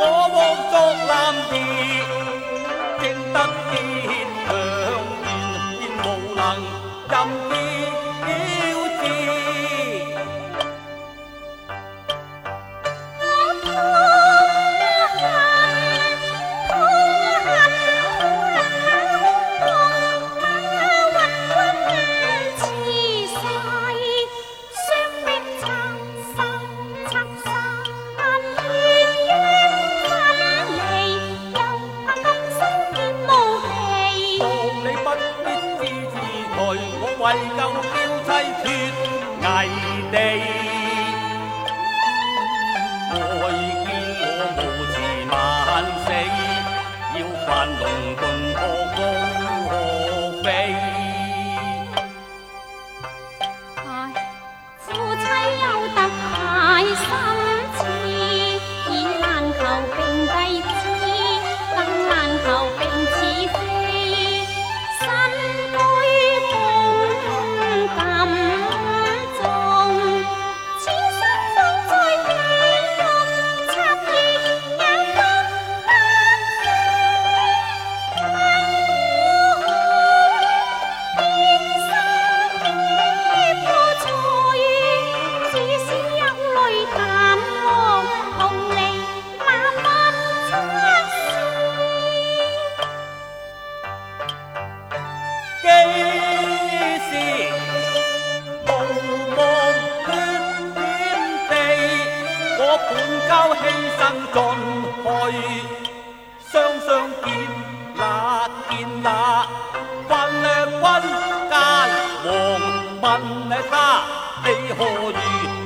我望着蓝天为救娇妻脱危地。我本交牺牲尽去，双双见那见那，分了君间王问他，你何如？